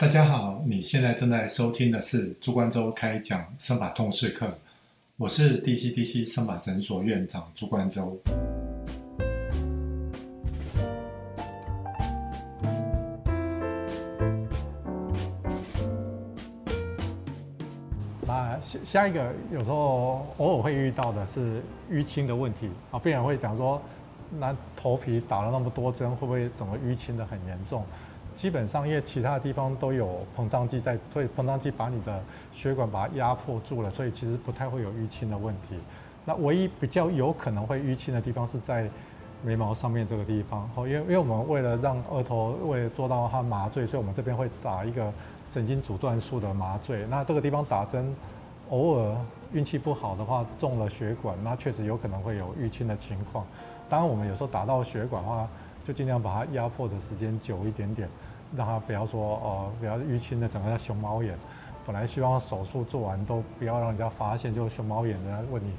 大家好，你现在正在收听的是朱关周开讲生法通识课，我是 DCDC 生法诊所院长朱关周。那下下一个有时候偶尔会遇到的是淤青的问题啊，病人会讲说，那头皮打了那么多针，会不会整个淤青的很严重？基本上，因为其他地方都有膨胀剂在，所以膨胀剂把你的血管把它压迫住了，所以其实不太会有淤青的问题。那唯一比较有可能会淤青的地方是在眉毛上面这个地方。哦，因为因为我们为了让额头为了做到它麻醉，所以我们这边会打一个神经阻断术的麻醉。那这个地方打针，偶尔运气不好的话中了血管，那确实有可能会有淤青的情况。当然，我们有时候打到血管的话，就尽量把它压迫的时间久一点点，让它不要说哦，不要淤青的整个熊猫眼。本来希望手术做完都不要让人家发现，就熊猫眼，人家问你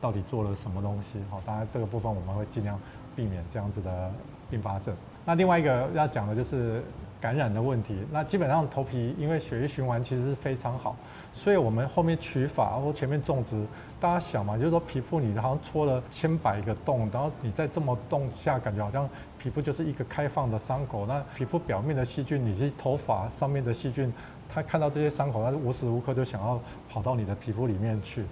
到底做了什么东西。好，当然这个部分我们会尽量避免这样子的并发症。那另外一个要讲的就是感染的问题。那基本上头皮因为血液循环其实是非常好，所以我们后面取法或前面种植，大家想嘛，就是说皮肤你好像戳了千百个洞，然后你在这么洞下，感觉好像皮肤就是一个开放的伤口。那皮肤表面的细菌，你是头发上面的细菌，它看到这些伤口，它无时无刻就想要跑到你的皮肤里面去。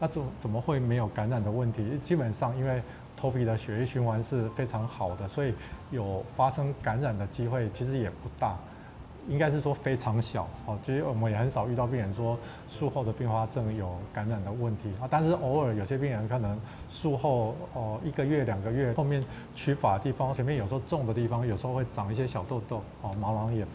那怎怎么会没有感染的问题？基本上因为头皮的血液循环是非常好的，所以有发生感染的机会其实也不大，应该是说非常小。哦，其实我们也很少遇到病人说术后的并发症有感染的问题啊。但是偶尔有些病人可能术后哦一个月两个月后面取法的地方前面有时候重的地方有时候会长一些小痘痘哦毛囊炎。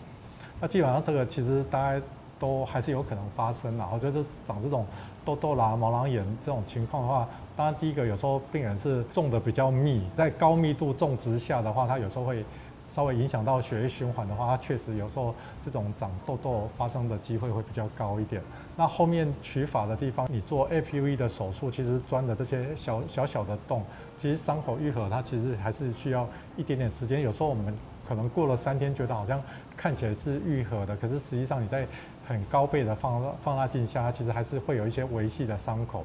那基本上这个其实大家都还是有可能发生啦。我觉得长这种痘痘啦毛囊炎这种情况的话。当然，第一个有时候病人是种的比较密，在高密度种植下的话，它有时候会稍微影响到血液循环的话，它确实有时候这种长痘痘发生的机会会比较高一点。那后面取法的地方，你做 FUE 的手术，其实钻的这些小小小的洞，其实伤口愈合它其实还是需要一点点时间。有时候我们可能过了三天，觉得好像看起来是愈合的，可是实际上你在很高倍的放放大镜下，它其实还是会有一些维系的伤口。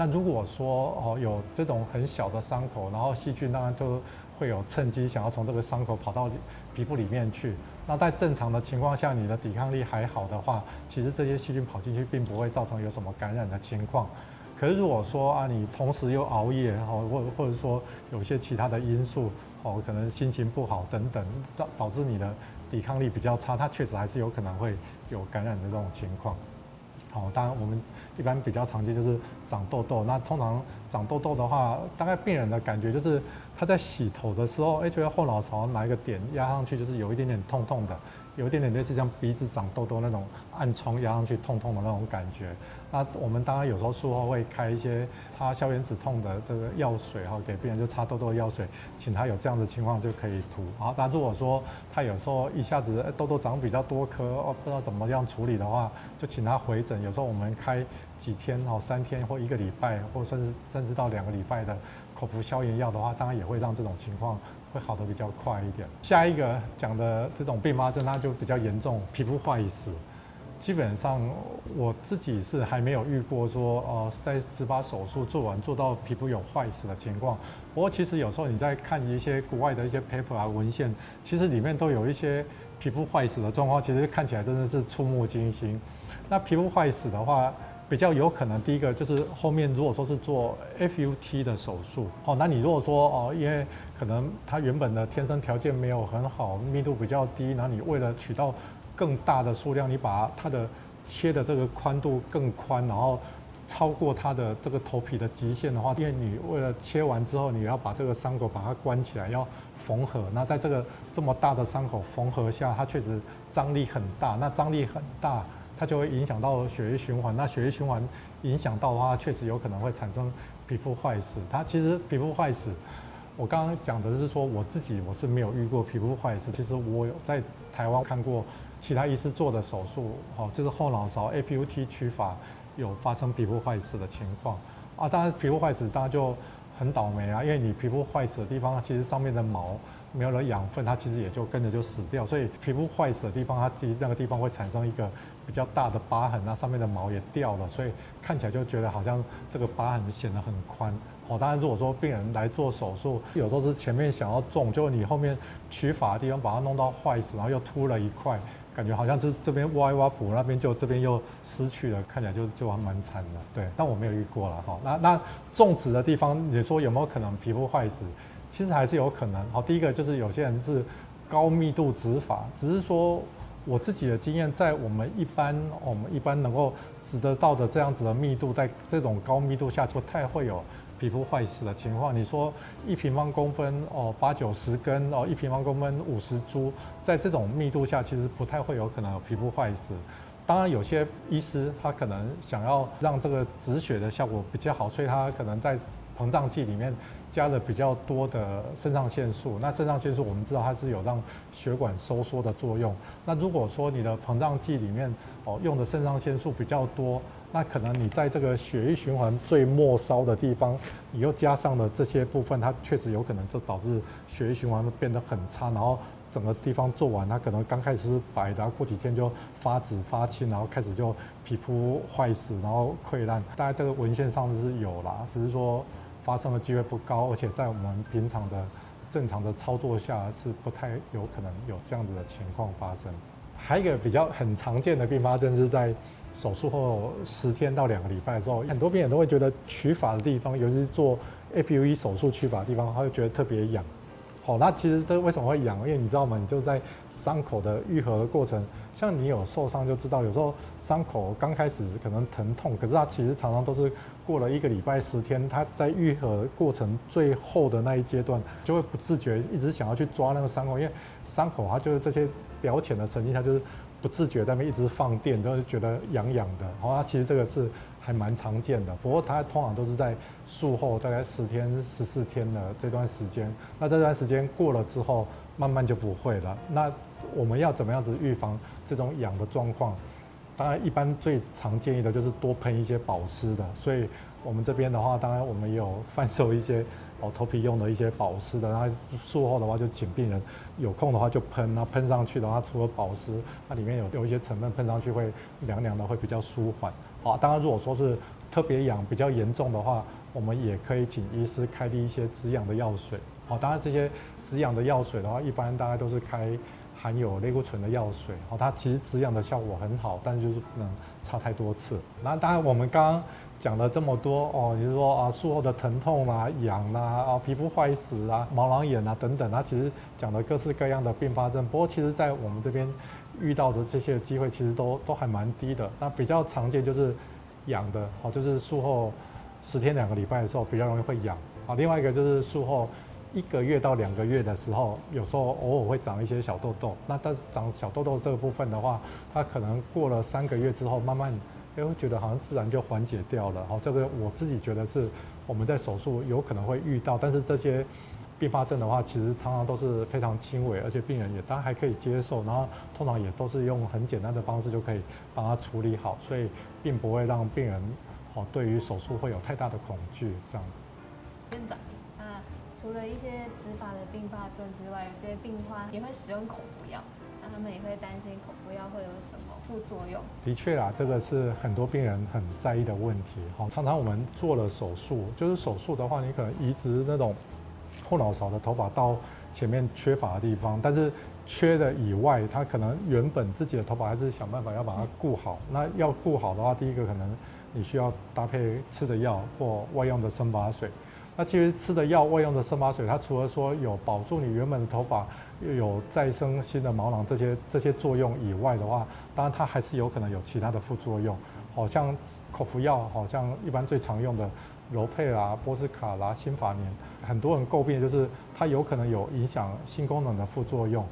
那如果说哦有这种很小的伤口，然后细菌当然都会有趁机想要从这个伤口跑到皮肤里面去。那在正常的情况下，你的抵抗力还好的话，其实这些细菌跑进去并不会造成有什么感染的情况。可是如果说啊你同时又熬夜，哦或或者说有些其他的因素，哦可能心情不好等等，导导致你的抵抗力比较差，它确实还是有可能会有感染的这种情况。好，当然我们一般比较常见就是长痘痘。那通常长痘痘的话，大概病人的感觉就是他在洗头的时候，哎，觉得后脑勺哪一个点压上去就是有一点点痛痛的。有一点点类似像鼻子长痘痘那种暗疮压上去痛痛的那种感觉。那我们当然有时候术后会开一些擦消炎止痛的这个药水哈，给病人就擦痘痘的药水，请他有这样的情况就可以涂。好，但如果说他有时候一下子痘痘长比较多颗哦，不知道怎么样处理的话，就请他回诊。有时候我们开几天哦，三天或一个礼拜，或甚至甚至到两个礼拜的口服消炎药的话，当然也会让这种情况。会好的比较快一点。下一个讲的这种并发症，它就比较严重，皮肤坏死。基本上我自己是还没有遇过说，呃，在植发手术做完做到皮肤有坏死的情况。不过其实有时候你在看一些国外的一些 paper 啊文献，其实里面都有一些皮肤坏死的状况，其实看起来真的是触目惊心。那皮肤坏死的话，比较有可能，第一个就是后面如果说是做 FUT 的手术，哦，那你如果说哦，因为可能他原本的天生条件没有很好，密度比较低，那你为了取到更大的数量，你把它的切的这个宽度更宽，然后超过它的这个头皮的极限的话，因为你为了切完之后，你要把这个伤口把它关起来，要缝合，那在这个这么大的伤口缝合下，它确实张力很大，那张力很大。它就会影响到血液循环，那血液循环影响到的话，确实有可能会产生皮肤坏死。它其实皮肤坏死，我刚刚讲的是说我自己我是没有遇过皮肤坏死，其实我有在台湾看过其他医师做的手术，哦，就是后脑勺 APUT 取法有发生皮肤坏死的情况啊。当然皮肤坏死，当然就很倒霉啊，因为你皮肤坏死的地方，其实上面的毛没有了养分，它其实也就跟着就死掉。所以皮肤坏死的地方，它其实那个地方会产生一个比较大的疤痕，那上面的毛也掉了，所以看起来就觉得好像这个疤痕显得很宽。哦，当然如果说病人来做手术，有时候是前面想要种，就你后面取法的地方把它弄到坏死，然后又秃了一块。感觉好像是这边挖一挖补，那边就这边又失去了，看起来就就还蛮惨的。对，但我没有遇过了哈。那那种植的地方，你说有没有可能皮肤坏死？其实还是有可能。好，第一个就是有些人是高密度植法，只是说我自己的经验，在我们一般我们一般能够植得到的这样子的密度，在这种高密度下不太会有。皮肤坏死的情况，你说一平方公分哦，八九十根哦，一平方公分五十株，在这种密度下，其实不太会有可能有皮肤坏死。当然，有些医师他可能想要让这个止血的效果比较好，所以他可能在膨胀剂里面加了比较多的肾上腺素。那肾上腺素我们知道它是有让血管收缩的作用。那如果说你的膨胀剂里面哦用的肾上腺素比较多，那可能你在这个血液循环最末梢的地方，你又加上了这些部分，它确实有可能就导致血液循环变得很差，然后整个地方做完，它可能刚开始是白的，过几天就发紫发青，然后开始就皮肤坏死，然后溃烂。大概这个文献上是有啦，只是说发生的机会不高，而且在我们平常的正常的操作下是不太有可能有这样子的情况发生。还有一个比较很常见的并发症是在。手术后十天到两个礼拜的时候，很多病人都会觉得取法的地方，尤其是做 FUE 手术取法的地方，他会觉得特别痒。好，那其实这为什么会痒？因为你知道吗？你就在伤口的愈合的过程，像你有受伤就知道，有时候伤口刚开始可能疼痛，可是它其实常常都是过了一个礼拜十天，它在愈合过程最后的那一阶段，就会不自觉一直想要去抓那个伤口，因为伤口它就是这些表浅的神经，它就是。不自觉在那边一直放电，就觉得痒痒的。好，那其实这个是还蛮常见的。不过它通常都是在术后大概十天、十四天的这段时间。那这段时间过了之后，慢慢就不会了。那我们要怎么样子预防这种痒的状况？当然，一般最常建议的就是多喷一些保湿的。所以我们这边的话，当然我们有贩售一些。哦，头皮用的一些保湿的，然后术后的话就请病人有空的话就喷，那喷上去的话，除了保湿，它里面有有一些成分喷上去会凉凉的，会比较舒缓。好，当然如果说是特别痒比较严重的话，我们也可以请医师开立一些止痒的药水。好，当然这些止痒的药水的话，一般大概都是开含有类固醇的药水。好，它其实止痒的效果很好，但就是不能擦太多次。那当然我们刚刚。讲了这么多哦，也就是说啊术后的疼痛啊、痒啊、啊皮肤坏死啊、毛囊炎啊等等，它其实讲了各式各样的并发症。不过其实，在我们这边遇到的这些机会，其实都都还蛮低的。那比较常见就是痒的，哦，就是术后十天两个礼拜的时候比较容易会痒。啊，另外一个就是术后一个月到两个月的时候，有时候偶尔会长一些小痘痘。那但是长小痘痘这个部分的话，它可能过了三个月之后，慢慢。哎，会觉得好像自然就缓解掉了。好，这个我自己觉得是我们在手术有可能会遇到，但是这些并发症的话，其实常常都是非常轻微，而且病人也当然还可以接受，然后通常也都是用很简单的方式就可以帮他处理好，所以并不会让病人好对于手术会有太大的恐惧这样。院长，除了一些植发的并发症之外，有些病患也会使用口服药。他们也会担心口服药会有什么副作用。的确啦，这个是很多病人很在意的问题。好，常常我们做了手术，就是手术的话，你可能移植那种后脑勺的头发到前面缺乏的地方，但是缺的以外，他可能原本自己的头发还是想办法要把它顾好。那要顾好的话，第一个可能你需要搭配吃的药或外用的生发水。那其实吃的药、外用的生发水，它除了说有保住你原本的头发。又有再生新的毛囊这些这些作用以外的话，当然它还是有可能有其他的副作用，好像口服药，好像一般最常用的柔佩啦、波斯卡啦、新法年，很多人诟病就是它有可能有影响性功能的副作用，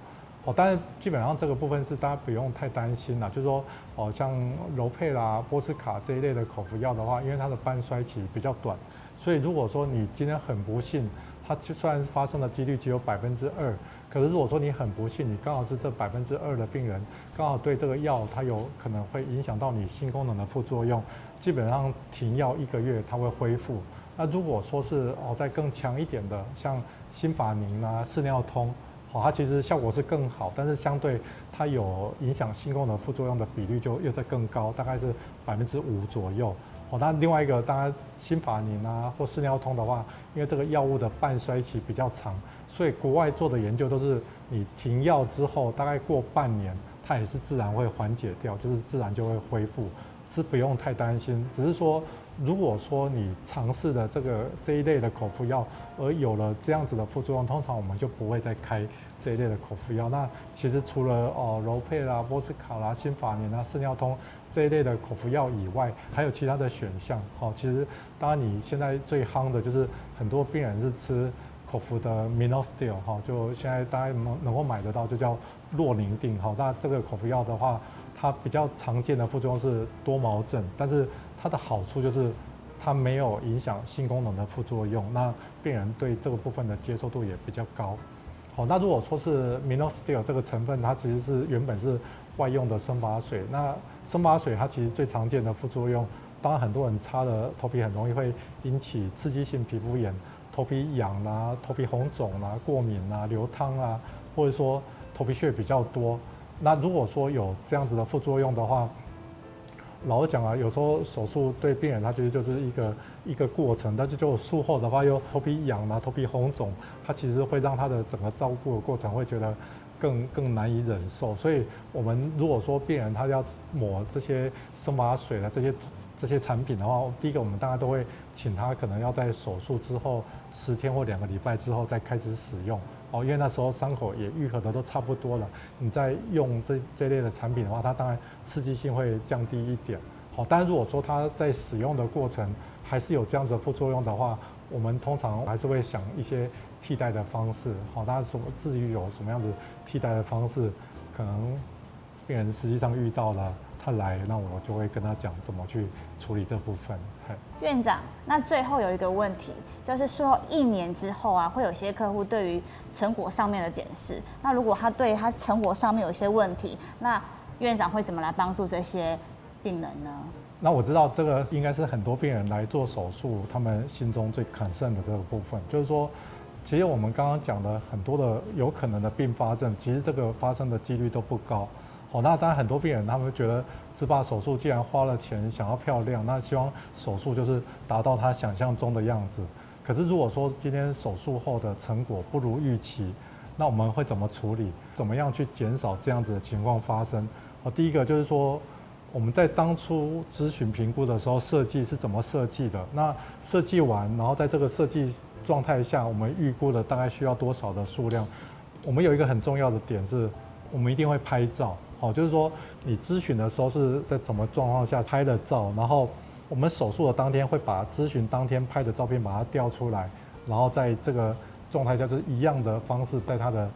哦，但是基本上这个部分是大家不用太担心了，就是说，哦，像柔佩啦、波斯卡这一类的口服药的话，因为它的半衰期比较短，所以如果说你今天很不幸，它虽然发生的几率只有百分之二。可是如果说你很不幸，你刚好是这百分之二的病人，刚好对这个药它有可能会影响到你性功能的副作用，基本上停药一个月它会恢复，那如果说是哦再更强一点的，像新法宁啊、四尿通，好，它其实效果是更好，但是相对它有影响性功能副作用的比率就又在更高，大概是百分之五左右。哦，那另外一个当然新法宁啊或四尿通的话，因为这个药物的半衰期比较长，所以国外做的研究都是你停药之后大概过半年，它也是自然会缓解掉，就是自然就会恢复，是不用太担心。只是说，如果说你尝试的这个这一类的口服药，而有了这样子的副作用，通常我们就不会再开这一类的口服药。那其实除了哦柔佩啦、波斯卡啦、新法宁啊、四尿通。这一类的口服药以外，还有其他的选项。好，其实当然你现在最夯的就是很多病人是吃口服的 Minostil 哈，就现在大家能能够买得到，就叫洛宁定。好，那这个口服药的话，它比较常见的副作用是多毛症，但是它的好处就是它没有影响性功能的副作用，那病人对这个部分的接受度也比较高。哦，那如果说是 Minostil 这个成分，它其实是原本是外用的生发水，那生发水它其实最常见的副作用，当然很多人擦的头皮很容易会引起刺激性皮肤炎，头皮痒啦、头皮红肿啦、过敏啦、流汤啊，或者说头皮屑比较多。那如果说有这样子的副作用的话，老实讲啊，有时候手术对病人他其实就是一个一个过程，但是就术后的话又头皮痒啊、头皮红肿，他其实会让他的整个照顾的过程会觉得。更更难以忍受，所以我们如果说病人他要抹这些生麻水的这些这些产品的话，第一个我们大家都会请他可能要在手术之后十天或两个礼拜之后再开始使用哦，因为那时候伤口也愈合的都差不多了。你再用这这类的产品的话，它当然刺激性会降低一点。好，但如果说他在使用的过程还是有这样子副作用的话，我们通常还是会想一些。替代的方式，好，大家什么至于有什么样子替代的方式，可能病人实际上遇到了，他来，那我就会跟他讲怎么去处理这部分。院长，那最后有一个问题，就是说一年之后啊，会有些客户对于成果上面的检视，那如果他对他成果上面有些问题，那院长会怎么来帮助这些病人呢？那我知道这个应该是很多病人来做手术，他们心中最 concern 的这个部分，就是说。其实我们刚刚讲的很多的有可能的并发症，其实这个发生的几率都不高。好，那当然很多病人他们觉得植发手术既然花了钱，想要漂亮，那希望手术就是达到他想象中的样子。可是如果说今天手术后的成果不如预期，那我们会怎么处理？怎么样去减少这样子的情况发生？好，第一个就是说我们在当初咨询评估的时候设计是怎么设计的？那设计完，然后在这个设计。状态下，我们预估的大概需要多少的数量？我们有一个很重要的点是，我们一定会拍照。好，就是说你咨询的时候是在什么状况下拍的照，然后我们手术的当天会把咨询当天拍的照片把它调出来，然后在这个状态下就是一样的方式，在他的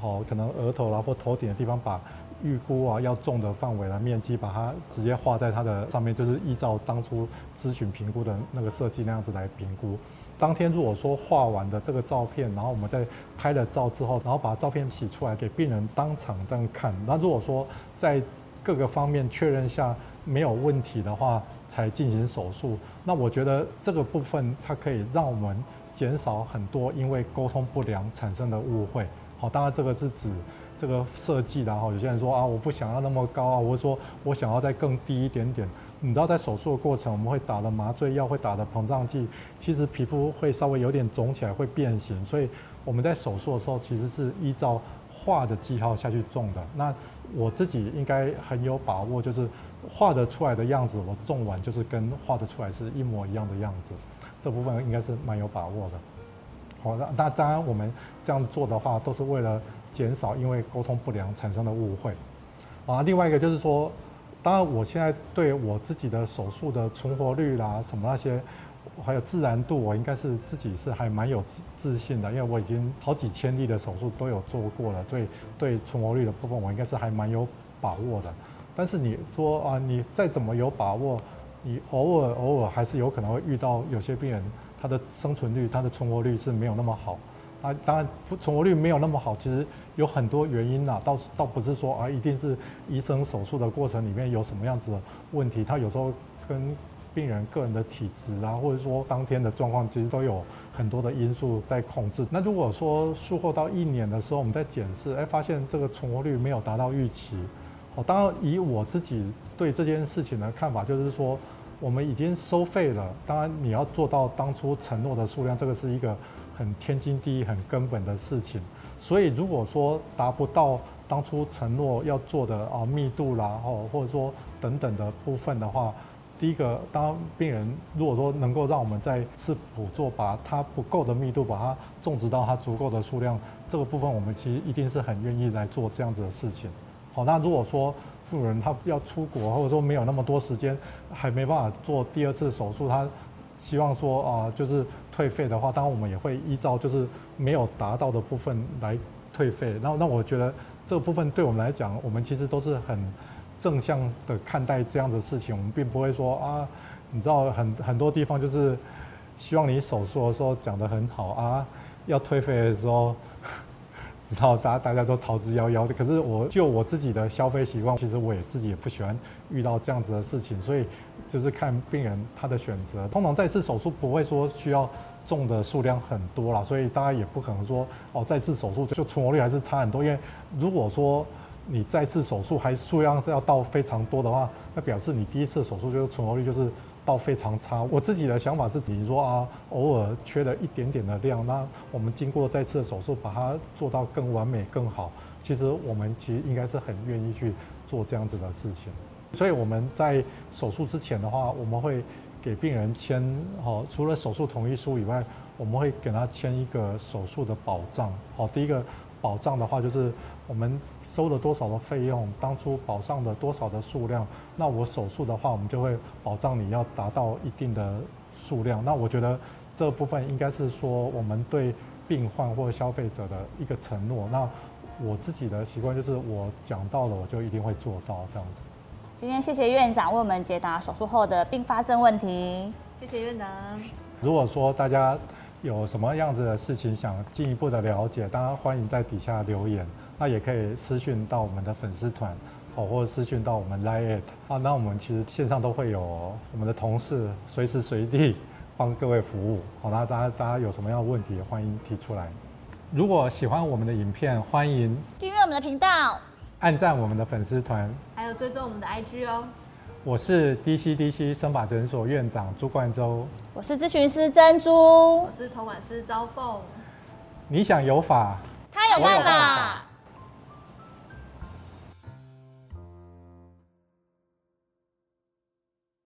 好可能额头啦或头顶的地方把预估啊要种的范围的面积把它直接画在它的上面，就是依照当初咨询评估的那个设计那样子来评估。当天如果说画完的这个照片，然后我们在拍了照之后，然后把照片洗出来给病人当场这样看。那如果说在各个方面确认下没有问题的话，才进行手术。那我觉得这个部分它可以让我们减少很多因为沟通不良产生的误会。好，当然这个是指这个设计然后。有些人说啊，我不想要那么高啊，或者说我想要再更低一点点。你知道在手术的过程，我们会打的麻醉药，会打的膨胀剂，其实皮肤会稍微有点肿起来，会变形。所以我们在手术的时候，其实是依照画的记号下去种的。那我自己应该很有把握，就是画的出来的样子，我种完就是跟画的出来是一模一样的样子。这部分应该是蛮有把握的。好，那那当然我们这样做的话，都是为了减少因为沟通不良产生的误会。啊，另外一个就是说。当然，我现在对我自己的手术的存活率啦，什么那些，还有自然度，我应该是自己是还蛮有自自信的，因为我已经好几千例的手术都有做过了，对对存活率的部分，我应该是还蛮有把握的。但是你说啊，你再怎么有把握，你偶尔偶尔还是有可能会遇到有些病人，他的生存率、他的存活率是没有那么好。啊，当然存活率没有那么好，其实有很多原因呐，倒倒不是说啊，一定是医生手术的过程里面有什么样子的问题，他有时候跟病人个人的体质啊，或者说当天的状况，其实都有很多的因素在控制。那如果说术后到一年的时候，我们在检视，哎，发现这个存活率没有达到预期，哦，当然以我自己对这件事情的看法，就是说我们已经收费了，当然你要做到当初承诺的数量，这个是一个很天经地义、很根本的事情。所以如果说达不到当初承诺要做的啊密度啦，哦，或者说等等的部分的话，第一个，当病人如果说能够让我们再次补做，把它不够的密度把它种植到它足够的数量，这个部分我们其实一定是很愿意来做这样子的事情。好，那如果说病人他要出国，或者说没有那么多时间，还没办法做第二次手术，他希望说啊，就是退费的话，当然我们也会依照就是没有达到的部分来退费。那那我觉得这个部分对我们来讲，我们其实都是很。正向的看待这样的事情，我们并不会说啊，你知道很很多地方就是希望你手术的时候讲得很好啊，要退费的时候，知道大大家都逃之夭夭。可是我就我自己的消费习惯，其实我也自己也不喜欢遇到这样子的事情，所以就是看病人他的选择。通常再次手术不会说需要种的数量很多了，所以大家也不可能说哦再次手术就存活率还是差很多，因为如果说。你再次手术还数量要到非常多的话，那表示你第一次手术就是存活率就是到非常差。我自己的想法是，你说啊，偶尔缺了一点点的量，那我们经过再次的手术把它做到更完美更好，其实我们其实应该是很愿意去做这样子的事情。所以我们在手术之前的话，我们会给病人签好，除了手术同意书以外，我们会给他签一个手术的保障。好，第一个保障的话就是我们。收了多少的费用？当初保障的多少的数量？那我手术的话，我们就会保障你要达到一定的数量。那我觉得这部分应该是说我们对病患或消费者的一个承诺。那我自己的习惯就是我讲到了，我就一定会做到这样子。今天谢谢院长为我们解答手术后的并发症问题。谢谢院长。如果说大家有什么样子的事情想进一步的了解，当然欢迎在底下留言。那也可以私讯到我们的粉丝团，哦，或者私讯到我们 Line 啊。那我们其实线上都会有我们的同事随时随地帮各位服务。好，那大家大家有什么样的问题，欢迎提出来。如果喜欢我们的影片，欢迎订阅我们的频道，按赞我们的粉丝团，还有追踪我们的 IG 哦。我是 DCDC 生法诊所院长朱冠洲，我是咨询师珍珠，我是托管师招凤。你想有法，他有办法。